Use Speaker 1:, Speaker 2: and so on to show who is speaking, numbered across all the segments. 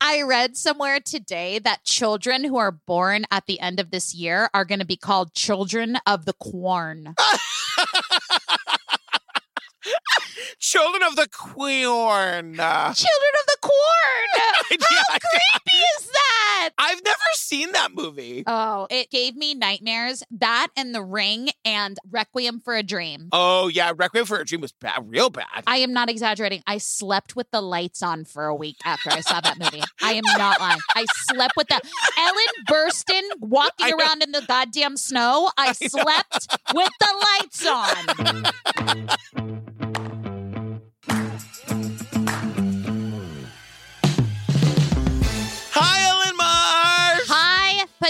Speaker 1: I read somewhere today that children who are born at the end of this year are going to be called children of the corn.
Speaker 2: Children of the Corn.
Speaker 1: Children of the corn. How
Speaker 2: yeah,
Speaker 1: creepy is that?
Speaker 2: I've never seen that movie.
Speaker 1: Oh, it gave me nightmares. That and The Ring and Requiem for a Dream.
Speaker 2: Oh yeah, Requiem for a Dream was bad, real bad.
Speaker 1: I am not exaggerating. I slept with the lights on for a week after I saw that movie. I am not lying. I slept with that. Ellen Burstyn walking around in the goddamn snow. I, slept with the lights on.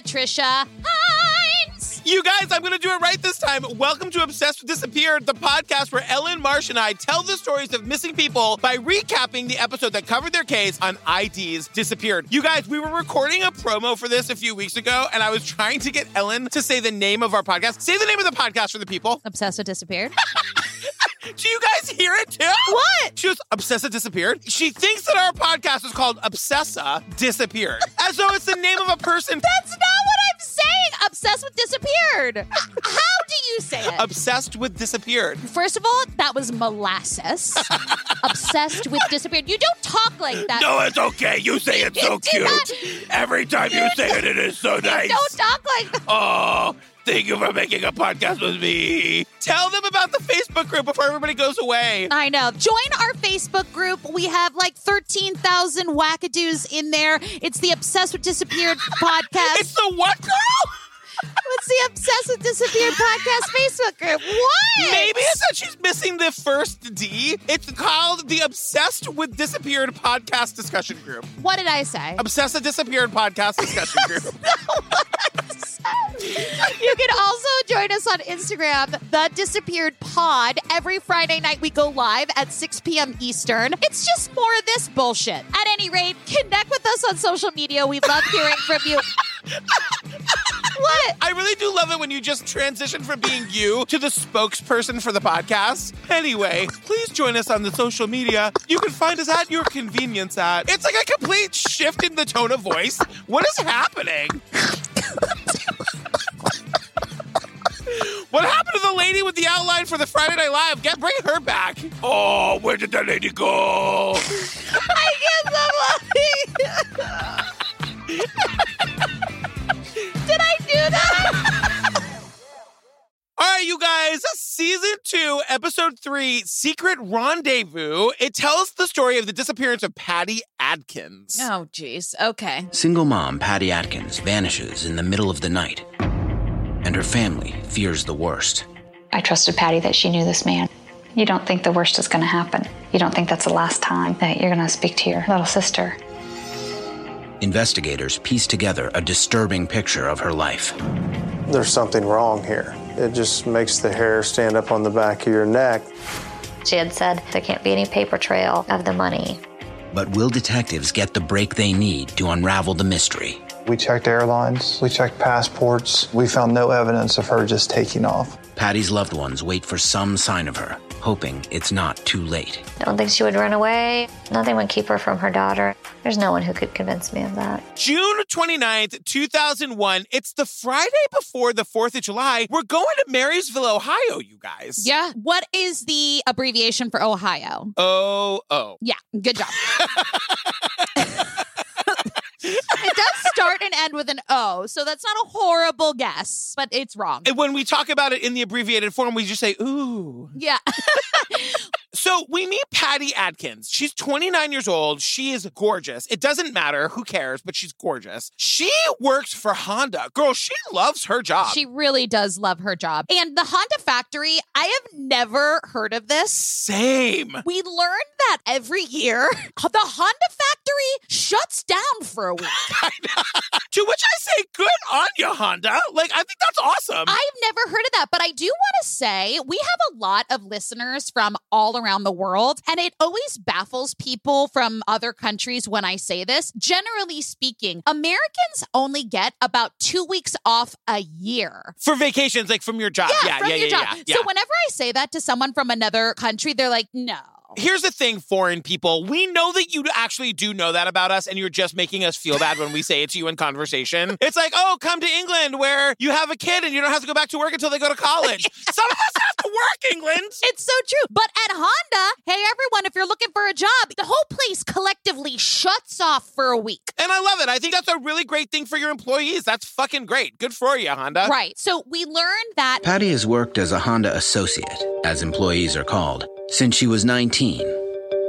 Speaker 1: Patrick Hinds.
Speaker 2: You guys, I'm going to do it right this time. Welcome to Obsessed with Disappeared, the podcast where Ellen Marsh and I tell the stories of missing people by recapping the episode that covered their case on IDs Disappeared. You guys, we were recording a promo for this a few weeks ago, and I was trying to get Ellen to say the name of our podcast. Say the name of the podcast for the people.
Speaker 1: Obsessed with disappeared.
Speaker 2: Do you guys hear it too?
Speaker 1: What?
Speaker 2: She was Obsessa Disappeared. She thinks that our podcast is called Obsessa Disappeared, as though it's the name of a person.
Speaker 1: That's not what I'm saying. Obsessed with disappeared. How do you say it?
Speaker 2: Obsessed with disappeared.
Speaker 1: First of all, that was molasses. Obsessed with disappeared. You don't talk like that.
Speaker 2: No, it's okay. You say it so cute.
Speaker 1: not-
Speaker 2: Every time you say it, it is so nice.
Speaker 1: Don't talk like that.
Speaker 2: Oh, thank you for making a podcast with me. Tell them about the Facebook group before everybody goes away.
Speaker 1: I know. Join our Facebook group. We have like 13,000 wackadoos in there. It's the Obsessed with Disappeared podcast.
Speaker 2: It's the what girl?
Speaker 1: It's the Obsessed with Disappeared podcast Facebook group. What?
Speaker 2: Maybe it's that she's missing the first D. It's called the Obsessed with Disappeared podcast discussion group.
Speaker 1: What did I say?
Speaker 2: Obsessed with Disappeared podcast discussion group.
Speaker 1: You can also join us on Instagram, The Disappeared Pod. Every Friday night, we go live at 6 p.m. Eastern. It's just more of this bullshit. At any rate, connect with us on social media. We love hearing from you. what?
Speaker 2: I really do love it when you just transition from being you to the spokesperson for the podcast. Anyway, please join us on the social media. You can find us at your convenience at. It's like a complete shift in the tone of voice. What is happening? What happened to the lady with the outline for the Friday Night Live? Get bring her back. Oh, where did that lady go?
Speaker 1: I can't stop laughing. Did I do that?
Speaker 2: All right, you guys, season two, episode three, Secret Rendezvous. It tells the story of the disappearance of Patti Adkins.
Speaker 1: Oh, jeez. Okay.
Speaker 3: Single mom Patti Adkins vanishes in the middle of the night, and her family fears the worst.
Speaker 4: I trusted Patti that she knew this man. You don't think the worst is going to happen. You don't think that's the last time that you're going to speak to your little sister.
Speaker 3: Investigators piece together a disturbing picture of her life.
Speaker 5: There's something wrong here. It just makes the hair stand up on the back of your neck.
Speaker 6: She had said there can't be any paper trail of the money.
Speaker 3: But will detectives get the break they need to unravel the mystery?
Speaker 5: We checked airlines, we checked passports. We found no evidence of her just taking off.
Speaker 3: Patti's loved ones wait for some sign of her, hoping it's not too late.
Speaker 6: I don't think she would run away. Nothing would keep her from her daughter. There's no one who could convince me of that.
Speaker 2: June 29th, 2001. It's the Friday before the 4th of July. We're going to Marysville, Ohio, you guys.
Speaker 1: Yeah. What is the abbreviation for Ohio?
Speaker 2: Oh, oh.
Speaker 1: Yeah. Good job. it does start and end with an O, so that's not a horrible guess, but it's wrong.
Speaker 2: And when we talk about it in the abbreviated form, we just say, ooh.
Speaker 1: Yeah.
Speaker 2: So we meet Patti Adkins. She's 29 years old. She is gorgeous. It doesn't matter. Who cares? But she's gorgeous. She works for Honda. Girl, she loves her job.
Speaker 1: She really does love her job. And the Honda factory, I have never heard of this.
Speaker 2: Same.
Speaker 1: We learned that every year the Honda factory shuts down for a week.
Speaker 2: to which I say, good on you, Honda. Like, I think that's awesome.
Speaker 1: I've never heard of that, but I do want to say we have a lot of listeners from all around the world, and it always baffles people from other countries when I say this. Generally speaking, Americans only get about two weeks off a year.
Speaker 2: for vacations, like from your job.
Speaker 1: Yeah,
Speaker 2: Yeah,
Speaker 1: from
Speaker 2: yeah,
Speaker 1: your
Speaker 2: yeah,
Speaker 1: job.
Speaker 2: yeah, yeah.
Speaker 1: So whenever I say that to someone from another country, they're like, no.
Speaker 2: Oh Here's the thing, foreign people. We know that you actually do know that about us, and you're just making us feel bad when we say it to you in conversation. It's like, oh, come to England where you have a kid and you don't have to go back to work until they go to college. Some of us have to work, England.
Speaker 1: It's so true. But at Honda, hey everyone, if you're looking for a job, the whole place collectively shuts off for a week.
Speaker 2: And I love it. I think that's a really great thing for your employees. That's fucking great. Good for you, Honda.
Speaker 1: Right. So we learned that
Speaker 3: Patti has worked as a Honda associate, as employees are called, since she was 19.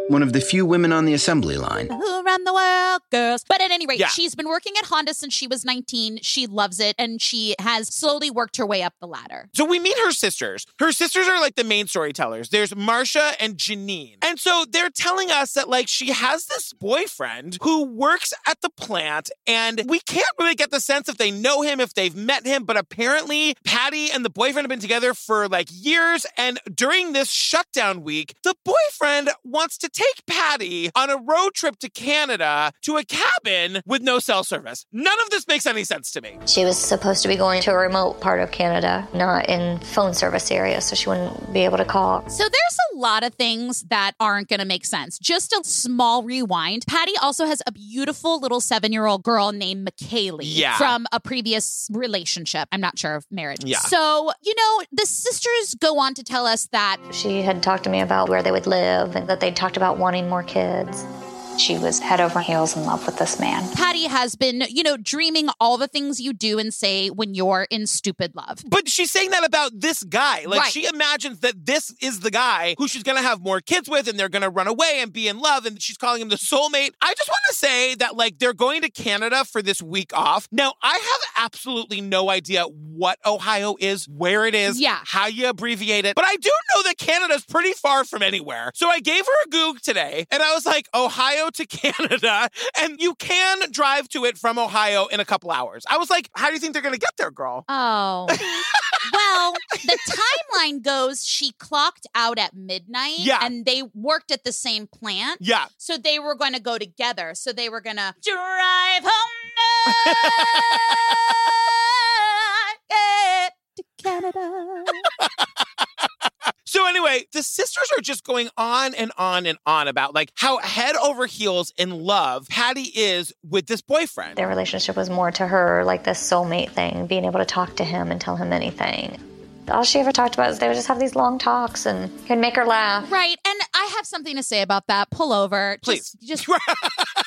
Speaker 3: One of the few women on the assembly line.
Speaker 1: who run the world, girls. But at any rate,
Speaker 2: Yeah.
Speaker 1: she's been working at Honda since she was 19. She loves it and she has slowly worked her way up the ladder.
Speaker 2: So we meet her sisters. Her sisters are like the main storytellers. There's Marcia and Janine. And so they're telling us that like she has this boyfriend who works at the plant and we can't really get the sense if they know him, if they've met him, but apparently Patti and the boyfriend have been together for like years and during this shutdown week, the boyfriend wants to take Patti on a road trip to Canada to a cabin with no cell service. None of this makes any sense to me.
Speaker 6: She was supposed to be going to a remote part of Canada, not in phone service area, so she wouldn't be able to call.
Speaker 1: So there's a lot of things that aren't going to make sense. Just a small rewind. Patti also has a beautiful little seven year old girl named McKaylee
Speaker 2: Yeah.
Speaker 1: from a previous relationship. I'm not sure of marriage.
Speaker 2: Yeah.
Speaker 1: So, you know, the sisters go on to tell us that
Speaker 6: She had talked to me about where they would live and that they'd talked about wanting more kids.
Speaker 4: She was head over heels in love with this man.
Speaker 1: Patti has been, you know, dreaming all the things you do and say when you're in stupid love.
Speaker 2: But she's saying that about this guy. Like
Speaker 1: Right.
Speaker 2: she imagines that this is the guy who she's gonna have more kids with and they're gonna run away and be in love and she's calling him the soulmate. I just want to say that like they're going to Canada for this week off. Now I have absolutely no idea what Ohio is, where it is,
Speaker 1: Yeah.
Speaker 2: how you abbreviate it. But I do know that Canada's pretty far from anywhere. So I gave her a goog today and I was like, Ohio to Canada, and you can drive to it from Ohio in a couple hours. I was like, how do you think they're gonna get there, girl?
Speaker 1: Oh. well, the timeline goes she clocked out at midnight
Speaker 2: Yeah.
Speaker 1: and they worked at the same plant.
Speaker 2: Yeah.
Speaker 1: So they were going to go together. So they were going to drive home night to Canada.
Speaker 2: So anyway, the sisters are just going on and on and on about like how head over heels in love Patti is with this boyfriend.
Speaker 6: Their relationship was more to her like this soulmate thing, being able to talk to him and tell him anything. All she ever talked about is they would just have these long talks and he'd make her laugh.
Speaker 1: Right. And I have something to say about that. Pull over.
Speaker 2: Please.
Speaker 1: Just, just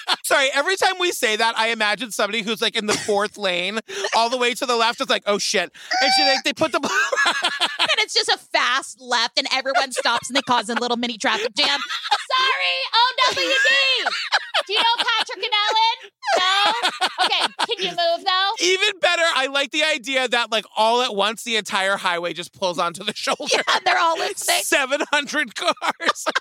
Speaker 2: Sorry, every time we say that, I imagine somebody who's like in the fourth lane, all the way to the left. It's like, oh shit! And she like they put the
Speaker 1: and it's just a fast left and everyone stops and they cause a little mini traffic jam. Sorry, OWD. Do you know Patrick and Ellen? No? Okay, can you move though?
Speaker 2: even better. I like the idea that like all at once the entire highway just pulls onto the shoulder.
Speaker 1: Yeah, they're all listening.
Speaker 2: Seven hundred cars.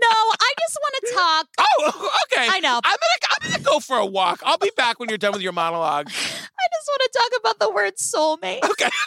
Speaker 1: No, I just want to talk.
Speaker 2: oh, okay.
Speaker 1: I know.
Speaker 2: I'm gonna I'm gonna go for a walk. I'll be back when you're done with your monologue.
Speaker 1: I just want to talk about the word soulmate.
Speaker 2: Okay.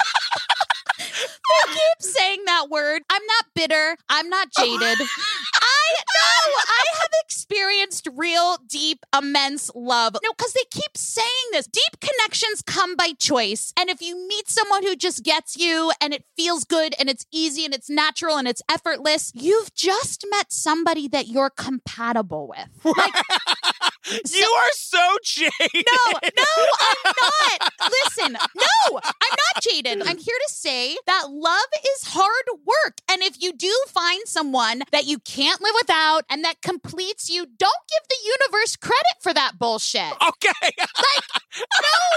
Speaker 1: They keep saying that word. I'm not bitter. I'm not jaded. I know. I have experienced real, deep, immense love. No, because they keep saying this. Deep connections come by choice. And if you meet someone who just gets you and it feels good and it's easy and it's natural and it's effortless, you've just met somebody that you're compatible with. Like,
Speaker 2: you are so jaded.
Speaker 1: no, no, I'm not. Listen, no, I'm not jaded. I'm here to say that love is hard work. And if you do find someone that you can't live without and that completes you, don't give the universe credit for that bullshit.
Speaker 2: Okay.
Speaker 1: Like,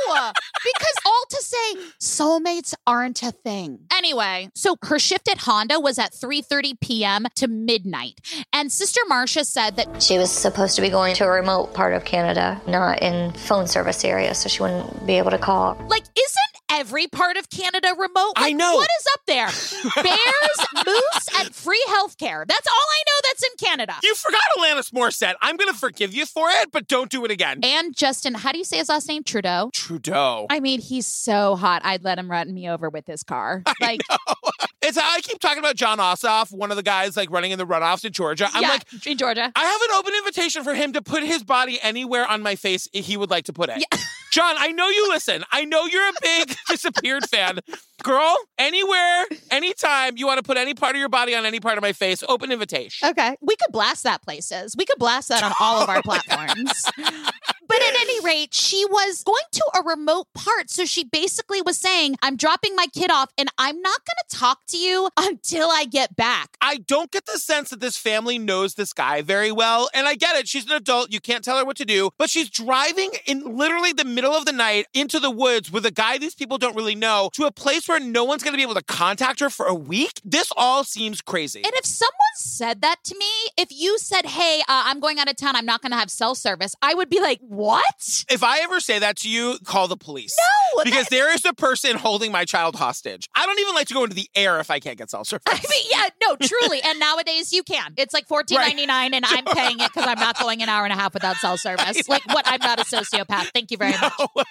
Speaker 1: no, because all to say soulmates aren't a thing. Anyway, so her shift at Honda was at 3:30 p.m. to midnight. And Sister Marcia said that
Speaker 6: She was supposed to be going to a remote part of Canada, not in phone service area, so she wouldn't be able to call.
Speaker 1: Like, isn't every part of Canada remote?
Speaker 2: I know.
Speaker 1: What is up there? Bears, moose, and free healthcare. That's all I know that's in Canada.
Speaker 2: You forgot Alanis Morissette. I'm going to forgive you for it, but don't do it again.
Speaker 1: and Justin, how do you say his last name? Trudeau.
Speaker 2: Trudeau.
Speaker 1: I mean, he's so hot. I'd let him run me over with his car. Like,
Speaker 2: It's how I keep talking about Jon Ossoff, one of the guys like running in the runoffs in Georgia. I'm
Speaker 1: yeah,
Speaker 2: like,
Speaker 1: in Georgia.
Speaker 2: I have an open invitation for him to put his body anywhere on my face he would like to put it. Jon, I know you listen. I know you're a big disappeared fan. Girl, anywhere, anytime you want to put any part of your body on any part of my face, open invitation.
Speaker 1: Okay. We could blast that places. We could blast that on all of our platforms. But at any rate, she was going to a remote part. So she basically was saying, I'm dropping my kid off and I'm not going to talk to you until I get back.
Speaker 2: I don't get the sense that this family knows this guy very well. And I get it. She's an adult. You can't tell her what to do. But she's driving in literally the middle of the night into the woods with a guy these people don't really know to a place where no one's going to be able to contact her for a week. This all seems crazy.
Speaker 1: And if someone said that to me, if you said, Hey, uh, I'm going out of town, I'm not going to have cell service, I would be like, What?
Speaker 2: if I ever say that to you, call the police.
Speaker 1: No,
Speaker 2: Because
Speaker 1: that-
Speaker 2: there is a person holding my child hostage. I don't even like to go into the air if I can't get cell service.
Speaker 1: I mean, yeah, no, truly. And nowadays you can. It's like fourteen ninety nine, and I'm paying it because I'm not going an hour and a half without cell service. Like, what? I'm not a sociopath. Thank you very much.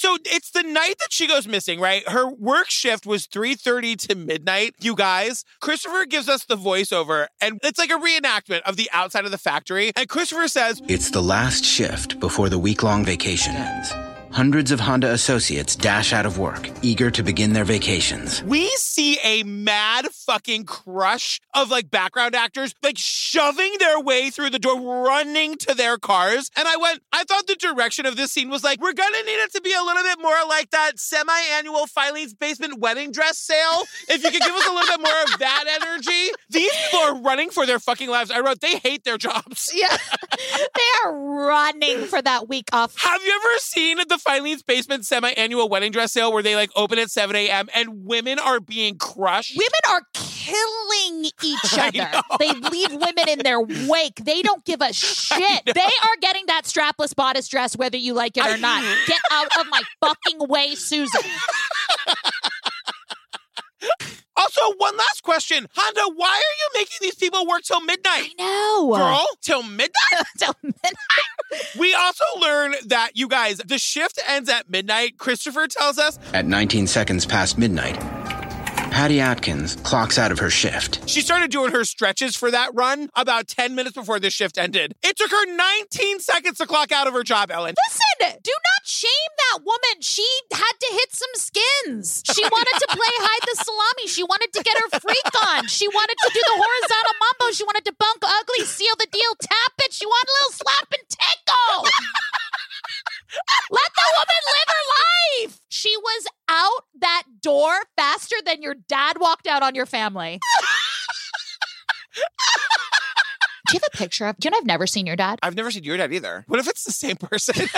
Speaker 2: So it's the night that she goes missing, right? Her work shift was 3:30 to midnight. You guys, Christopher gives us the voiceover and it's like a reenactment of the outside of the factory. And Christopher says,
Speaker 3: It's the last shift before the week long vacation ends. Hundreds of Honda associates dash out of work, eager to begin their vacations.
Speaker 2: we see a mad fucking crush of like background actors like shoving their way through the door running to their cars. And i went i thought the direction of this scene was like we're gonna need it to be a little bit more like that semi-annual filene's basement wedding dress sale. If you could give us a little bit more of that energy. These people are running for their fucking lives. I wrote they hate their jobs.
Speaker 1: Yeah, they are running for that week off.
Speaker 2: have you ever seen the Filene's Basement semi-annual wedding dress sale where they like open at 7 a.m. and women are being crushed?
Speaker 1: Women are killing each other. They leave women in their wake. They don't give a shit. They are getting that strapless bodice dress whether you like it or not. Get out of my fucking way, Susan.
Speaker 2: Also, one last question. Honda, why are you making these people work till midnight?
Speaker 1: No.
Speaker 2: Girl, till midnight?
Speaker 1: Till midnight.
Speaker 2: we also learn that, you guys, the shift ends at midnight. Christopher tells us
Speaker 3: At 19 seconds past midnight, Patti Adkins clocks out of her shift.
Speaker 2: she started doing her stretches for that run about 10 minutes before the shift ended. It took her 19 seconds to clock out of her job, Ellen.
Speaker 1: Listen, do not shame that woman. She had to hit some skins. She wanted to play hide the salami. She wanted to get her freak on. She wanted to do the horizontal mambo. She wanted to bunk ugly, seal the deal, tap it. She wanted a little slap and tickle. Let the woman live her life. She was out that door faster than your dad walked out on your family. Do you have a picture of? Do you know I've never seen your dad?
Speaker 2: I've never seen your dad either. What if it's the same person?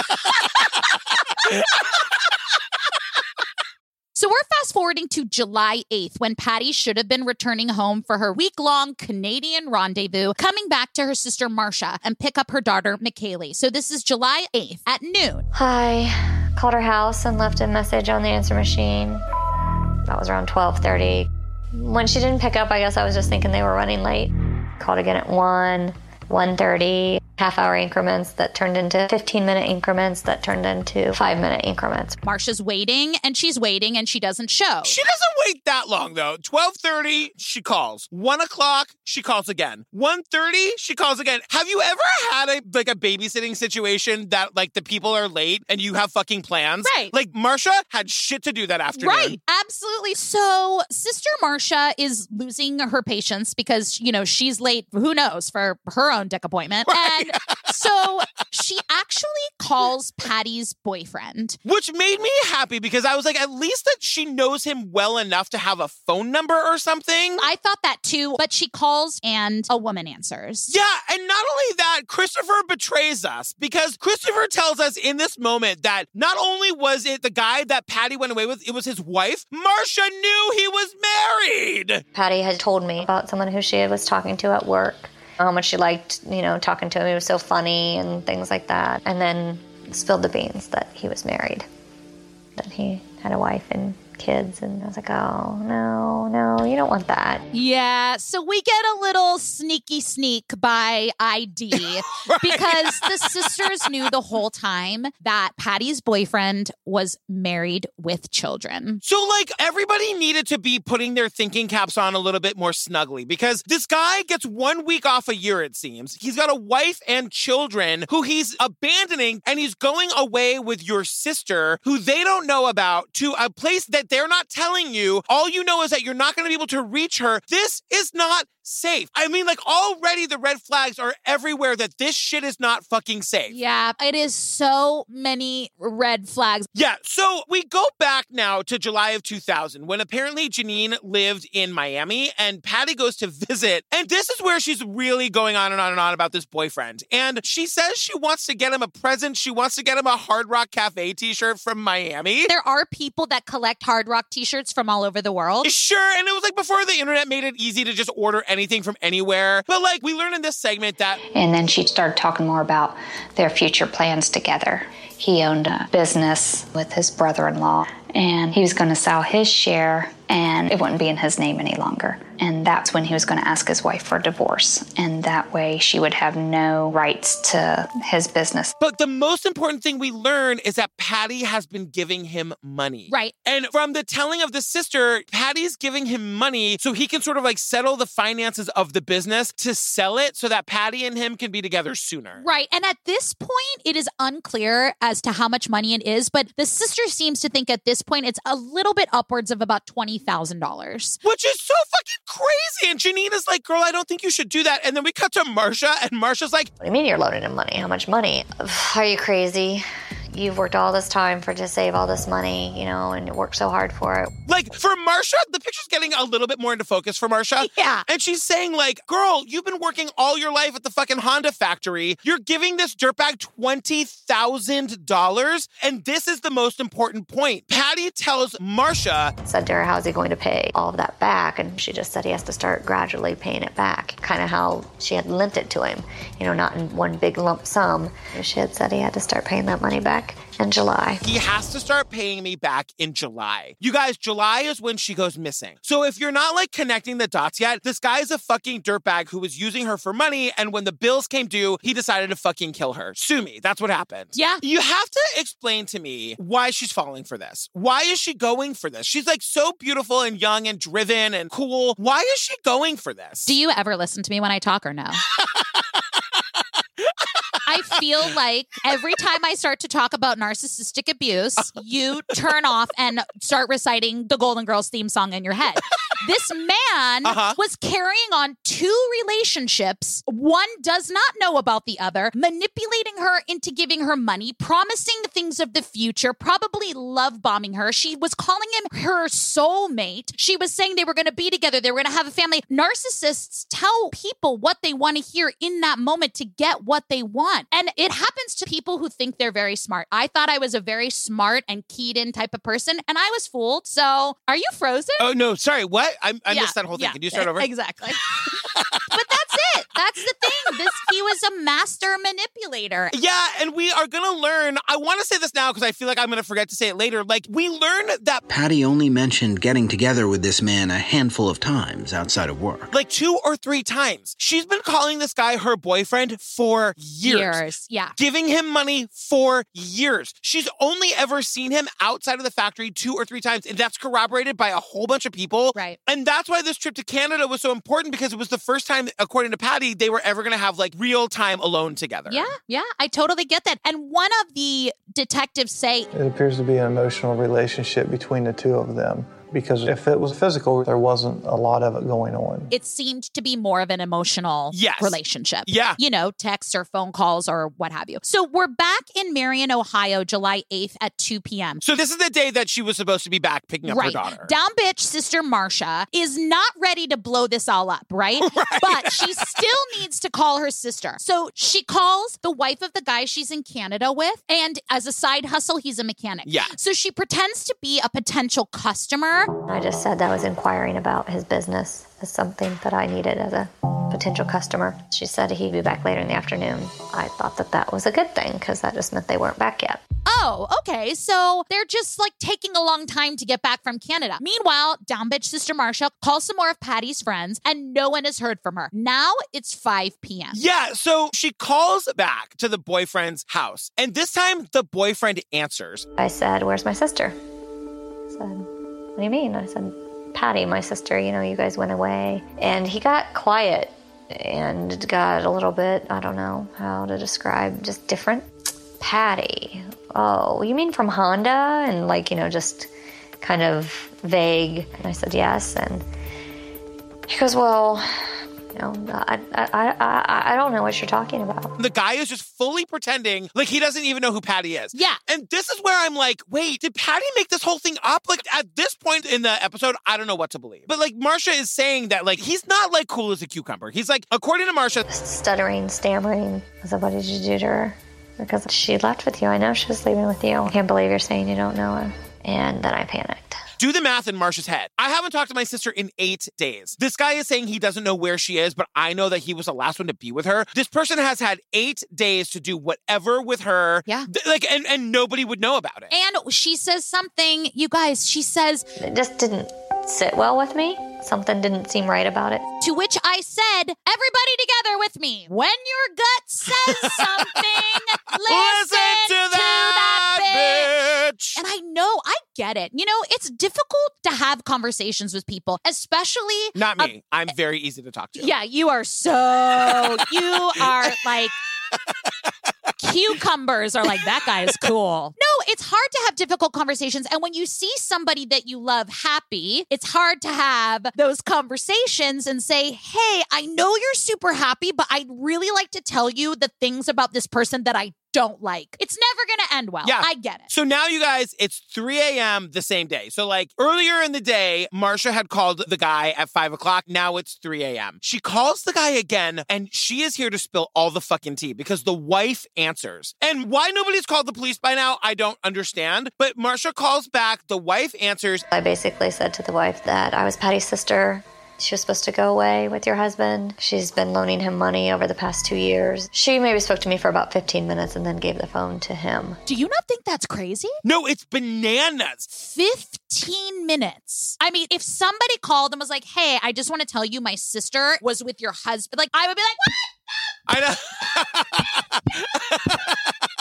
Speaker 1: So we're fast forwarding to July 8th when Patti should have been returning home for her week long Canadian rendezvous, coming back to her sister Marcia and pick up her daughter McKaylee. So this is July 8th at noon.
Speaker 6: Hi. Called her house and left a message on the answer machine. That was around 12:30. When she didn't pick up, I guess I was just thinking they were running late. Called again at 1, 1:30, half hour increments that turned into 15 minute increments that turned into 5 minute increments.
Speaker 1: Marcia's waiting and she's waiting and she doesn't show.
Speaker 2: She doesn't wait that long though. Twelve thirty, she calls. One o'clock, she calls again. One thirty, she calls again. Have you ever had a like a babysitting situation that like the people are late and you have fucking plans?
Speaker 1: Right.
Speaker 2: Like Marsha had shit to do that afternoon.
Speaker 1: Right, absolutely. So, Sister Marcia is losing her patience because, you know, she's late, who knows, for her own dick appointment. And so she actually calls Patti's boyfriend.
Speaker 2: Which made me happy because I was like, at least that she knows him well enough to have a phone number or something.
Speaker 1: I thought that too, but she calls and a woman answers.
Speaker 2: Yeah, and not only that, Christopher betrays us because Christopher tells us in this moment that not only was it the guy that Patti went away with, it was his wife. Marcia knew he was married.
Speaker 6: Patti had told me about someone who she was talking to at work, Um, how much she liked, you know, talking to him. He was so funny and things like that. And then spilled the beans that he was married, that he had a wife and kids. And I was like, oh, no, no, don't want that.
Speaker 1: Yeah, so we get a little sneaky sneak by ID because the sisters knew the whole time that Patti's boyfriend was married with children.
Speaker 2: So, like, everybody needed to be putting their thinking caps on a little bit more snugly because this guy gets one week off a year, it seems. He's got a wife and children who he's abandoning, and he's going away with your sister, who they don't know about, to a place that they're not telling you. All you know is that you're not going to be able to reach her. This is not safe. I mean, like, already the red flags are everywhere that this shit is not fucking safe.
Speaker 1: Yeah, it is so many red flags.
Speaker 2: Yeah, so we go back now to July of 2000 when apparently Janine lived in Miami and Patti goes to visit. And this is where she's really going on and on and on about this boyfriend. And she says she wants to get him a present. She wants to get him a Hard Rock Cafe t shirt from Miami.
Speaker 1: There are people that collect Hard Rock t shirts from all over the world.
Speaker 2: Sure, and it was like before the internet made it easy to just order anything from anywhere. But like we learned in this segment that
Speaker 4: And then she started talking more about their future plans together. He owned a business with his brother in law, and he was going to sell his share, and it wouldn't be in his name any longer. And that's when he was going to ask his wife for a divorce. And that way she would have no rights to his business.
Speaker 2: But the most important thing we learn is that Patti has been giving him money.
Speaker 1: Right.
Speaker 2: And from the telling of the sister, Patti's giving him money so he can sort of like settle the finances of the business to sell it so that Patti and him can be together sooner.
Speaker 1: Right. And at this point, it is unclear as to how much money it is, but the sister seems to think at this point it's a little bit upwards of about $20,000.
Speaker 2: Which is so fucking crazy. And Janina's like, girl, I don't think you should do that. And then we cut to Marsha, and Marsha's like,
Speaker 6: What do you mean you're loaning him money? How much money? Are you crazy? You've worked all this time for to save all this money, you know, and worked so hard for it.
Speaker 2: like for Marsha, the picture's getting a little bit more into focus for Marsha.
Speaker 1: Yeah.
Speaker 2: And she's saying, like, girl, you've been working all your life at the fucking Honda factory. You're giving this dirtbag $20,000. And this is the most important point. Patti tells Marsha,
Speaker 6: Said to her, How's he going to pay all of that back? And she just said he has to start gradually paying it back. Kind of how she had lent it to him, you know, not in one big lump sum. She had said he had to start paying that money back in July.
Speaker 2: he has to start paying me back in July. You guys, July is when she goes missing. So if you're not like connecting the dots yet, this guy is a fucking dirtbag who was using her for money. And when the bills came due, he decided to fucking kill her. Sue me. That's what happened.
Speaker 1: Yeah.
Speaker 2: You have to explain to me why she's falling for this. Why is she going for this? She's like so beautiful and young and driven and cool. Why is she going for this?
Speaker 1: Do you ever listen to me when I talk or no? I feel like every time I start to talk about narcissistic abuse, you turn off and start reciting the Golden Girls theme song in your head. This man
Speaker 2: Uh-huh.
Speaker 1: was carrying on two relationships. One does not know about the other, manipulating her into giving her money, promising things of the future, probably love bombing her. She was calling him her soulmate. She was saying they were going to be together, they were going to have a family. Narcissists tell people what they want to hear in that moment to get what they want. And it happens to people who think they're very smart. I thought I was a very smart and keyed in type of person, and I was fooled. So, are you frozen?
Speaker 2: Oh, no. Sorry. What? I, I
Speaker 1: Yeah,
Speaker 2: missed that whole thing.
Speaker 1: yeah,
Speaker 2: Can you start over?
Speaker 1: Exactly. But that's. That's the thing. This he was a master manipulator.
Speaker 2: Yeah, and we are gonna learn. I want to say this now because I feel like I'm gonna forget to say it later. Like we learn that
Speaker 3: Patti only mentioned getting together with this man a handful of times outside of work.
Speaker 2: like two or three times she's been calling this guy her boyfriend for years.
Speaker 1: Yeah.
Speaker 2: Giving him money for years. She's only ever seen him outside of the factory two or three times, and that's corroborated by a whole bunch of people.
Speaker 1: Right.
Speaker 2: And that's why this trip to Canada was so important because it was the first time, according to Patti, they were ever going to have like real time alone together.
Speaker 1: Yeah, yeah, I totally get that. And one of the detectives say,
Speaker 5: It appears to be an emotional relationship between the two of them because if it was physical, there wasn't a lot of it going on.
Speaker 1: it seemed to be more of an emotional
Speaker 2: Yes.
Speaker 1: relationship.
Speaker 2: Yeah.
Speaker 1: You know, texts or phone calls or what have you. So we're back in Marion, Ohio, July 8th at 2 p.m.
Speaker 2: So this is the day that she was supposed to be back picking up her
Speaker 1: Right.
Speaker 2: daughter.
Speaker 1: Down bitch sister Marsha is not ready to blow this all up, right? But she still needs to call her sister. So she calls the wife of the guy she's in Canada with. And as a side hustle, he's a mechanic.
Speaker 2: Yeah.
Speaker 1: So she pretends to be a potential customer.
Speaker 6: I just said that I was inquiring about his business as something that I needed as a potential customer. She said he'd be back later in the afternoon. I thought that that was a good thing because that just meant they weren't back yet.
Speaker 1: Oh, okay. So they're just like taking a long time to get back from Canada. Meanwhile, down bitch sister Marcia calls some more of Patti's friends and no one has heard from her. Now it's 5 p.m.
Speaker 2: Yeah, so she calls back to the boyfriend's house, and this time the boyfriend answers.
Speaker 6: I said, Where's my sister? I said, What do you mean? I said, Patti, my sister, you know, you guys went away. And he got quiet and got a little bit, I don't know how to describe, just different. Patti. Oh, you mean from Honda? And like, you know, just kind of vague. And I said, Yes. And he goes, Well, you know, uh, I, I, I, I don't know what you're talking about.
Speaker 2: The guy is just fully pretending like he doesn't even know who Patti is.
Speaker 1: Yeah.
Speaker 2: And this is where I'm like, wait, did Patti make this whole thing up? Like at this point in the episode, I don't know what to believe. But like Marcia is saying that like he's not like cool as a cucumber. He's like, according to Marcia,
Speaker 6: Stuttering, stammering. I said, What did you do to her? Because she left with you. I know she was leaving with you. I can't believe you're saying you don't know her. And then I panicked.
Speaker 2: Do the math in Marcia's head. I haven't talked to my sister in eight days. This guy is saying he doesn't know where she is, but I know that he was the last one to be with her. This person has had eight days to do whatever with her.
Speaker 1: Yeah.
Speaker 2: Th- Like, and, and nobody would know about it.
Speaker 1: And she says something, you guys, she says,
Speaker 6: It just didn't sit well with me. Something didn't seem right about it.
Speaker 1: to which I said, everybody together with me. When your gut says something, listen,
Speaker 2: to that,
Speaker 1: bitch.
Speaker 2: bitch.
Speaker 1: And I know, I get it. You know, it's difficult to have conversations with people, especially.
Speaker 2: Not me. I'm very easy to talk to.
Speaker 1: yeah, you are so, you are like. Cucumbers are like, that guy is cool. No, it's hard to have difficult conversations. And when you see somebody that you love happy, it's hard to have those conversations and say, hey, I know you're super happy, but I'd really like to tell you the things about this person that I don't like. It's never going to end well.
Speaker 2: Yeah.
Speaker 1: I get it.
Speaker 2: So now, you guys, it's 3 a.m. the same day. So, like earlier in the day, Marsha had called the guy at 5 o'clock. Now it's 3 a.m. She calls the guy again, and she is here to spill all the fucking tea because the wife answers. And why nobody's called the police by now, I don't understand. But Marsha calls back, the wife answers.
Speaker 6: I basically said to the wife that I was Patti's sister. She was supposed to go away with your husband. She's been loaning him money over the past two years. She maybe spoke to me for about 15 minutes and then gave the phone to him.
Speaker 1: Do you not think that's crazy?
Speaker 2: No, it's bananas.
Speaker 1: 15 minutes. I mean, if somebody called and was like, hey, I just want to tell you my sister was with your husband, like, I would be like, what?
Speaker 2: I know.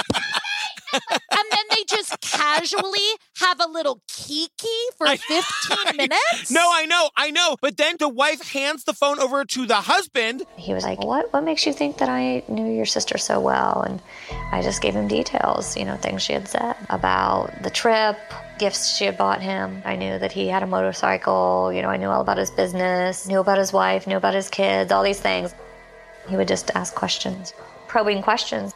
Speaker 1: and then they just casually have a little kiki for 15 minutes.
Speaker 2: no, I know, I know. But then the wife hands the phone over to the husband.
Speaker 6: He was like, "What? What makes you think that I knew your sister so well?" And I just gave him details, you know, things she had said about the trip, gifts she had bought him. I knew that he had a motorcycle. You know, I knew all about his business, knew about his wife, knew about his kids, all these things. He would just ask questions, probing questions.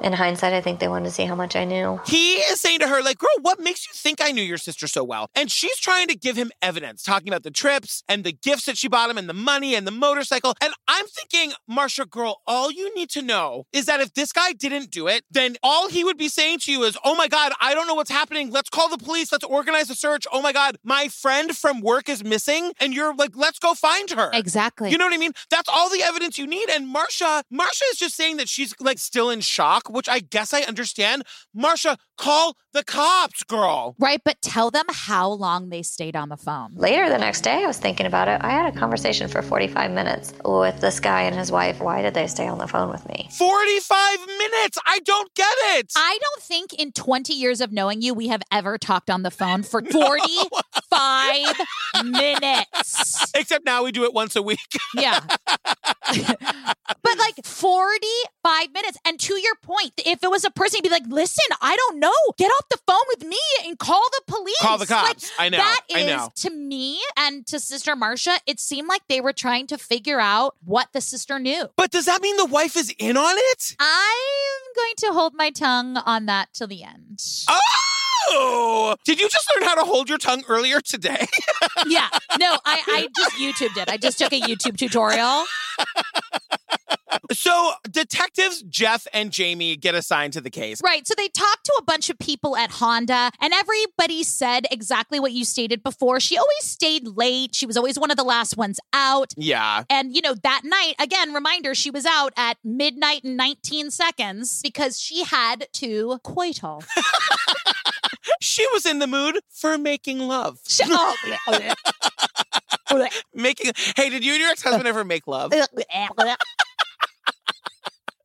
Speaker 6: In hindsight, I think they wanted to see how much I knew.
Speaker 2: He is saying to her, like, girl, what makes you think I knew your sister so well? And she's trying to give him evidence, talking about the trips and the gifts that she bought him and the money and the motorcycle. And I'm thinking, Marsha, girl, all you need to know is that if this guy didn't do it, then all he would be saying to you is, oh my God, I don't know what's happening. Let's call the police. Let's organize a search. Oh my God, my friend from work is missing. And you're like, let's go find her.
Speaker 1: Exactly.
Speaker 2: You know what I mean? That's all the evidence you need. And Marsha, Marsha is just saying that she's like still in shock, which I guess I understand. Marsha, call the cops, girl.
Speaker 1: Right, but tell them how long they stayed on the phone.
Speaker 6: Later the next day, I was thinking about it. I had a conversation for 45 minutes with this guy and his wife. Why did they stay on the phone with me?
Speaker 2: 45 minutes. I don't get it.
Speaker 1: I don't think in 20 years of knowing you, we have ever talked on the phone for 45 minutes.
Speaker 2: Except now we do it once a week.
Speaker 1: Yeah. but like 45 minutes. And to your point, if it was a person, you'd be like, listen, I don't know. Get off the phone with me and call the police.
Speaker 2: Call the cops.
Speaker 1: Like,
Speaker 2: I know.
Speaker 1: That
Speaker 2: I
Speaker 1: is,
Speaker 2: know.
Speaker 1: to me and to Sister Marcia, it seemed like they were trying to figure out what the sister knew.
Speaker 2: But does that mean the wife is in on it?
Speaker 1: I'm going to hold my tongue on that till the end.
Speaker 2: Oh! Ew! Did you just learn how to hold your tongue earlier today?
Speaker 1: yeah. No, I, I just YouTubed it. I just took a YouTube tutorial.
Speaker 2: So, detectives Jeff and Jamie get assigned to the case.
Speaker 1: Right. So they talked to a bunch of people at Honda, and everybody said exactly what you stated before. She always stayed late. She was always one of the last ones out.
Speaker 2: Yeah.
Speaker 1: And, you know, that night, again, reminder, she was out at midnight and 19 seconds because she had to coital.
Speaker 2: she was in the mood for making love.
Speaker 1: She- oh, yeah, oh, yeah.
Speaker 2: Making Hey, did you and your ex-husband ever make love?